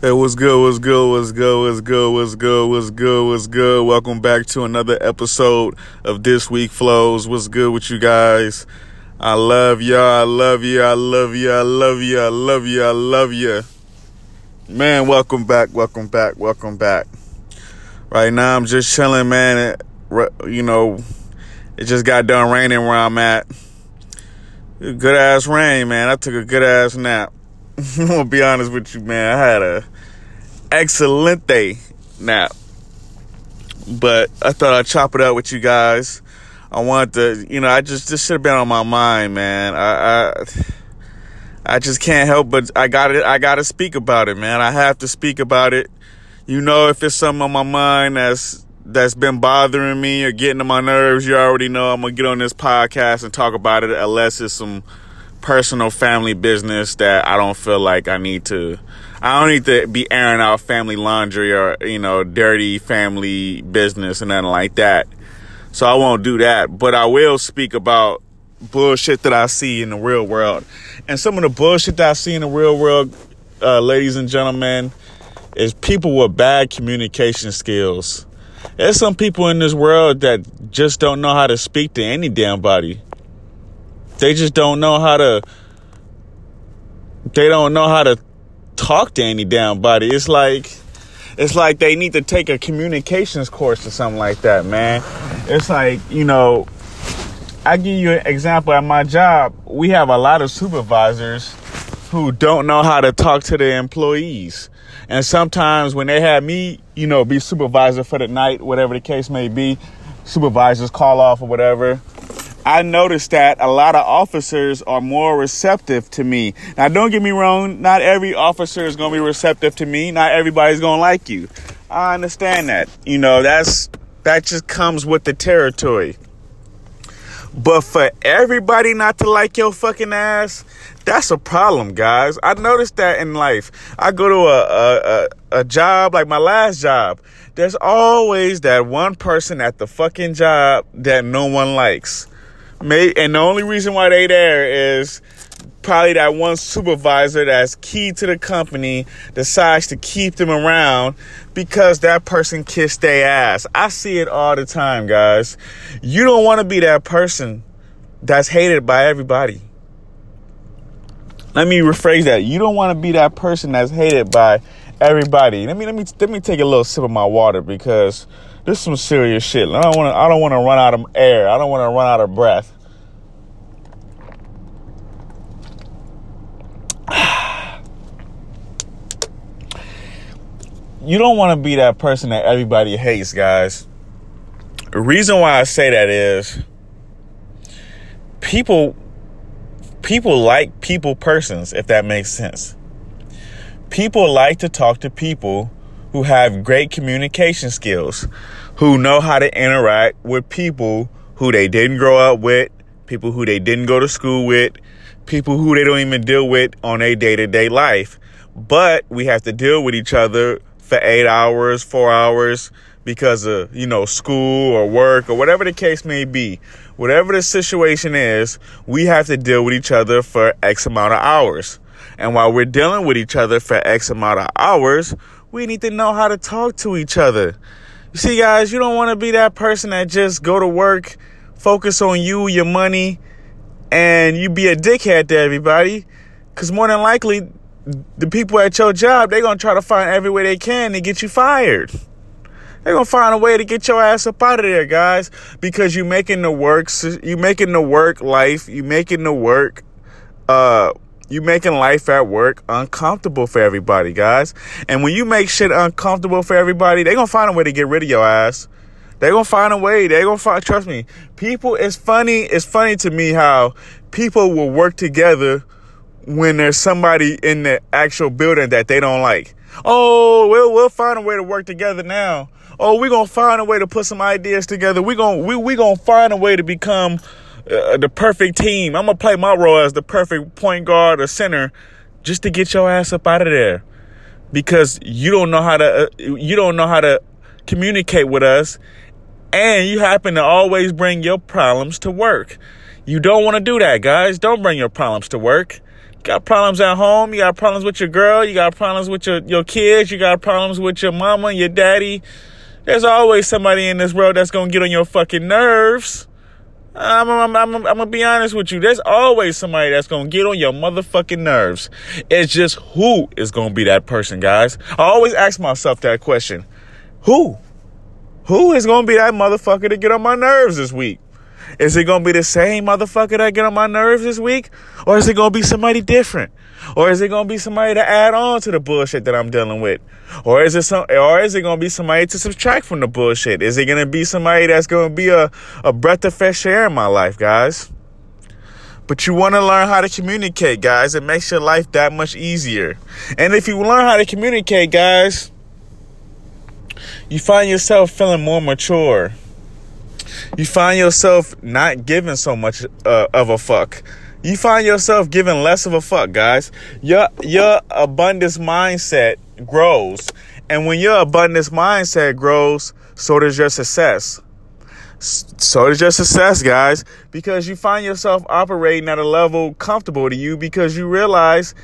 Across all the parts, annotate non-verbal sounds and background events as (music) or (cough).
Hey, what's good? What's good? What's good? What's good? What's good? What's good? What's good? Welcome back to another episode of This Week Flows. What's good with you guys? I love y'all. I love you. I love you. I love you. I love you. I love you. Man, welcome back. Welcome back. Welcome back. Right now, I'm just chilling, man. You know, it just got done raining where I'm at. Good ass rain, man. I took a good ass nap. (laughs) I'm gonna be honest with you, man. I had a excellent day nap, but I thought I'd chop it up with you guys. I wanted to, you know, I just this should have been on my mind, man. I, I I just can't help but I got it. I got to speak about it, man. I have to speak about it. You know, if it's something on my mind that's that's been bothering me or getting to my nerves, you already know I'm gonna get on this podcast and talk about it, unless it's some personal family business that I don't feel like I need to. I don't need to be airing out family laundry or you know dirty family business and nothing like that. So I won't do that. But I will speak about bullshit that I see in the real world, and some of the bullshit that I see in the real world, uh, ladies and gentlemen, is people with bad communication skills. There's some people in this world that just don't know how to speak to any damn body. They just don't know how to they don't know how to talk to any damn body. It's like it's like they need to take a communications course or something like that, man. It's like, you know, I give you an example at my job, we have a lot of supervisors who don't know how to talk to their employees. And sometimes when they have me, you know, be supervisor for the night, whatever the case may be, supervisors call off or whatever, I noticed that a lot of officers are more receptive to me. Now, don't get me wrong, not every officer is going to be receptive to me. Not everybody's going to like you. I understand that. You know, that's that just comes with the territory. But for everybody not to like your fucking ass, that's a problem, guys. I noticed that in life. I go to a, a, a, a job, like my last job. There's always that one person at the fucking job that no one likes. May, and the only reason why they there is probably that one supervisor that's key to the company decides to keep them around because that person kissed their ass. I see it all the time, guys. You don't want to be that person that's hated by everybody. Let me rephrase that. You don't want to be that person that's hated by everybody. Let me let me let me take a little sip of my water because this is some serious shit. I don't want to. I don't want to run out of air. I don't want to run out of breath. (sighs) you don't want to be that person that everybody hates, guys. The reason why I say that is people people like people persons if that makes sense. People like to talk to people who have great communication skills, who know how to interact with people who they didn't grow up with, people who they didn't go to school with, people who they don't even deal with on a day to day life. But we have to deal with each other for eight hours, four hours because of, you know, school or work or whatever the case may be. Whatever the situation is, we have to deal with each other for X amount of hours. And while we're dealing with each other for X amount of hours, we need to know how to talk to each other. You see, guys, you don't want to be that person that just go to work, focus on you, your money, and you be a dickhead to everybody. Because more than likely, the people at your job, they're going to try to find every way they can to get you fired. They're going to find a way to get your ass up out of there, guys, because you making the work, you making the work life, you making the work, uh, you making life at work uncomfortable for everybody, guys. And when you make shit uncomfortable for everybody, they're gonna find a way to get rid of your ass. They're gonna find a way. They're gonna find trust me. People it's funny, it's funny to me how people will work together when there's somebody in the actual building that they don't like. Oh, we'll we'll find a way to work together now. Oh, we're gonna find a way to put some ideas together. We're gonna we we gonna find a way to become uh, the perfect team. I'm gonna play my role as the perfect point guard or center just to get your ass up out of there because you don't know how to uh, you don't know how to communicate with us and you happen to always bring your problems to work. You don't want to do that, guys. Don't bring your problems to work. You got problems at home. You got problems with your girl. You got problems with your, your kids. You got problems with your mama your daddy. There's always somebody in this world that's going to get on your fucking nerves. I'm, I'm, I'm, I'm, gonna be honest with you. There's always somebody that's gonna get on your motherfucking nerves. It's just who is gonna be that person, guys. I always ask myself that question. Who? Who is gonna be that motherfucker to get on my nerves this week? Is it gonna be the same motherfucker that get on my nerves this week? Or is it gonna be somebody different? Or is it gonna be somebody to add on to the bullshit that I'm dealing with? Or is it some or is it gonna be somebody to subtract from the bullshit? Is it gonna be somebody that's gonna be a, a breath of fresh air in my life, guys? But you wanna learn how to communicate, guys. It makes your life that much easier. And if you learn how to communicate, guys, you find yourself feeling more mature you find yourself not giving so much uh, of a fuck. You find yourself giving less of a fuck, guys. Your your abundance mindset grows, and when your abundance mindset grows, so does your success. So does your success, guys, because you find yourself operating at a level comfortable to you because you realize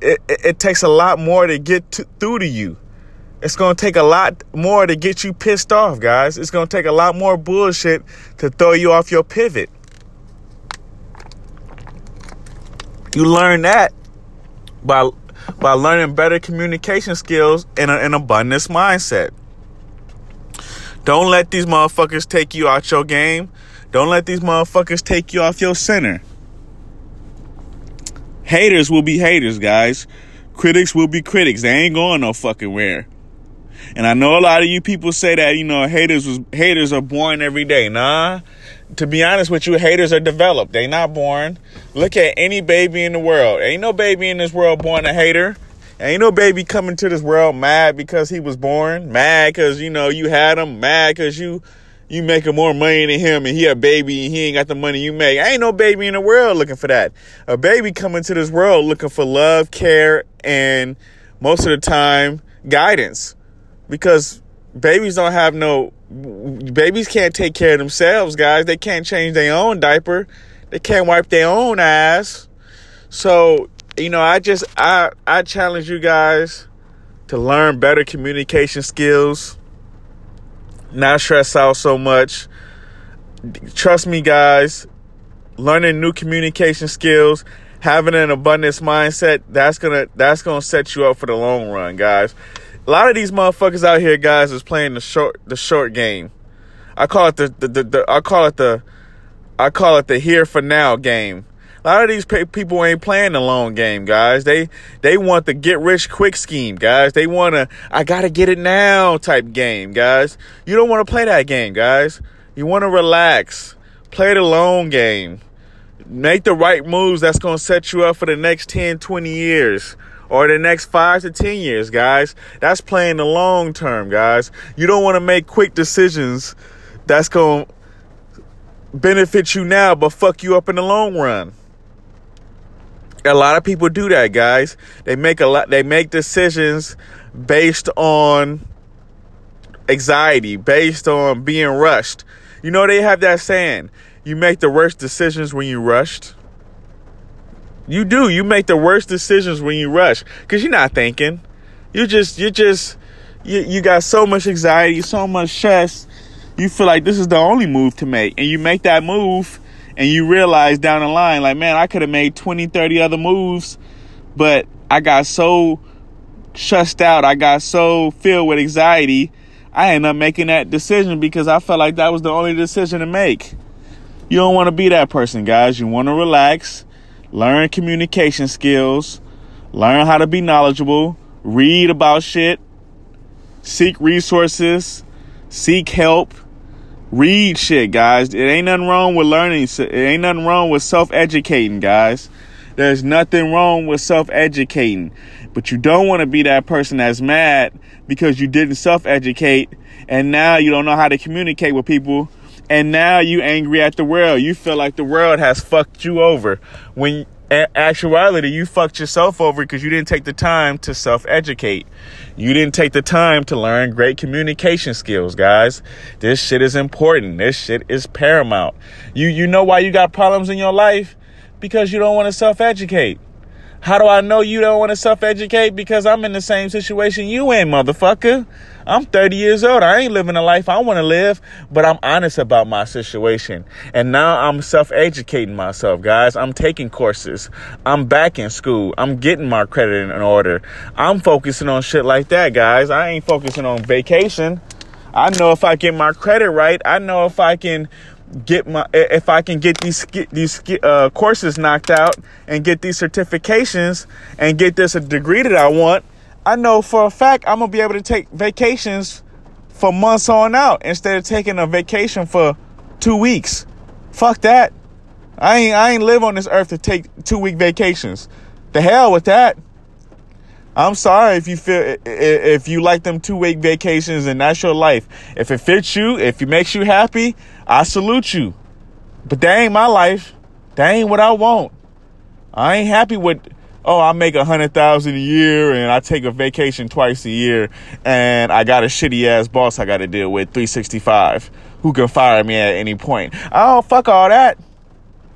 it, it, it takes a lot more to get to, through to you. It's going to take a lot more to get you pissed off, guys. It's going to take a lot more bullshit to throw you off your pivot. You learn that by by learning better communication skills and an abundance mindset. Don't let these motherfuckers take you out your game. Don't let these motherfuckers take you off your center. Haters will be haters, guys. Critics will be critics. They ain't going no fucking where. And I know a lot of you people say that, you know, haters was haters are born every day. Nah. To be honest with you, haters are developed. They not born. Look at any baby in the world. Ain't no baby in this world born a hater. Ain't no baby coming to this world mad because he was born. Mad because, you know, you had him. Mad because you you making more money than him and he a baby and he ain't got the money you make. Ain't no baby in the world looking for that. A baby coming to this world looking for love, care, and most of the time, guidance because babies don't have no babies can't take care of themselves, guys. They can't change their own diaper. They can't wipe their own ass. So, you know, I just I I challenge you guys to learn better communication skills. Not stress out so much. Trust me, guys. Learning new communication skills, having an abundance mindset, that's gonna that's gonna set you up for the long run, guys. A lot of these motherfuckers out here, guys, is playing the short the short game. I call it the, the, the, the I call it the I call it the here for now game. A lot of these people ain't playing the long game, guys. They they want the get rich quick scheme, guys. They want to I got to get it now type game, guys. You don't want to play that game, guys. You want to relax. Play the long game. Make the right moves that's going to set you up for the next 10, 20 years or the next five to 10 years, guys. That's playing the long term, guys. You don't want to make quick decisions that's going to benefit you now, but fuck you up in the long run. A lot of people do that, guys. They make a lot, they make decisions based on anxiety, based on being rushed. You know, they have that saying, you make the worst decisions when you rushed. You do. You make the worst decisions when you rush because you're not thinking. You just, you just, you, you got so much anxiety, so much stress. You feel like this is the only move to make. And you make that move and you realize down the line, like, man, I could have made 20, 30 other moves, but I got so stressed out. I got so filled with anxiety. I ended up making that decision because I felt like that was the only decision to make. You don't want to be that person, guys. You want to relax learn communication skills, learn how to be knowledgeable, read about shit, seek resources, seek help, read shit, guys. It ain't nothing wrong with learning. It ain't nothing wrong with self educating, guys. There's nothing wrong with self educating. But you don't want to be that person that's mad because you didn't self educate and now you don't know how to communicate with people and now you angry at the world. You feel like the world has fucked you over. When in actuality, you fucked yourself over because you didn't take the time to self-educate. You didn't take the time to learn great communication skills, guys. This shit is important. This shit is paramount. You you know why you got problems in your life? Because you don't want to self-educate. How do I know you don't want to self educate? Because I'm in the same situation you in, motherfucker. I'm 30 years old. I ain't living a life I want to live, but I'm honest about my situation. And now I'm self educating myself, guys. I'm taking courses. I'm back in school. I'm getting my credit in order. I'm focusing on shit like that, guys. I ain't focusing on vacation. I know if I get my credit right, I know if I can get my if I can get these these uh, courses knocked out and get these certifications and get this a degree that I want, I know for a fact I'm gonna be able to take vacations for months on out instead of taking a vacation for two weeks. Fuck that. I ain't I ain't live on this earth to take two week vacations. The hell with that. I'm sorry if you feel if you like them two week vacations and that's your life. If it fits you, if it makes you happy, I salute you. But that ain't my life. That ain't what I want. I ain't happy with oh I make a hundred thousand a year and I take a vacation twice a year and I got a shitty ass boss I got to deal with 365 who can fire me at any point. Oh fuck all that.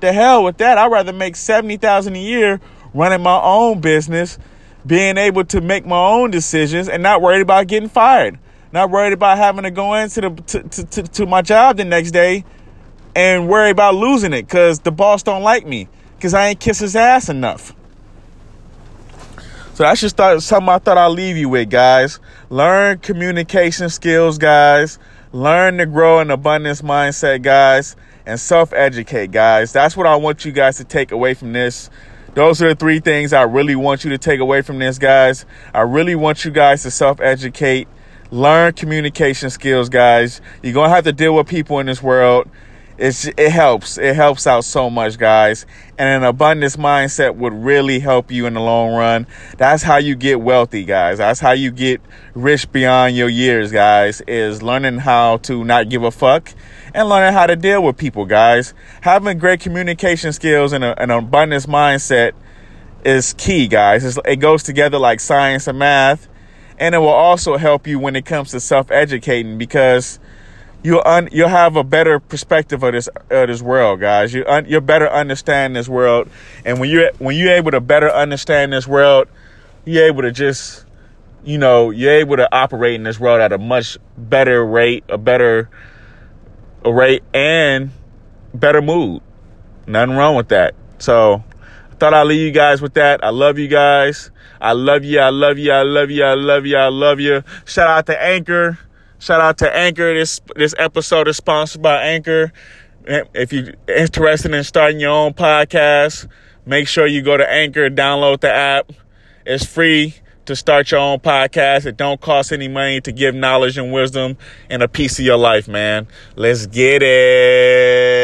The hell with that. I'd rather make seventy thousand a year running my own business being able to make my own decisions and not worried about getting fired. Not worried about having to go into the to, to, to, to my job the next day and worry about losing it because the boss don't like me because I ain't kiss his ass enough. So that's just thought, something I thought I'd leave you with, guys. Learn communication skills, guys. Learn to grow an abundance mindset, guys. And self educate, guys. That's what I want you guys to take away from this. Those are the three things I really want you to take away from this, guys. I really want you guys to self educate, learn communication skills, guys. You're going to have to deal with people in this world. It's, it helps. It helps out so much, guys. And an abundance mindset would really help you in the long run. That's how you get wealthy, guys. That's how you get rich beyond your years, guys, is learning how to not give a fuck and learning how to deal with people, guys. Having great communication skills and a, an abundance mindset is key, guys. It's, it goes together like science and math, and it will also help you when it comes to self educating because you'll un, you'll have a better perspective of this of this world, guys. You un, you'll better understand this world, and when you when you're able to better understand this world, you're able to just you know you're able to operate in this world at a much better rate, a better rate and better mood. Nothing wrong with that. So thought I'd leave you guys with that. I love you guys. I love you. I love you. I love you. I love you. I love you. Shout out to Anchor. Shout out to Anchor. This this episode is sponsored by Anchor. If you're interested in starting your own podcast, make sure you go to Anchor, download the app. It's free to start your own podcast. It don't cost any money to give knowledge and wisdom and a piece of your life, man. Let's get it.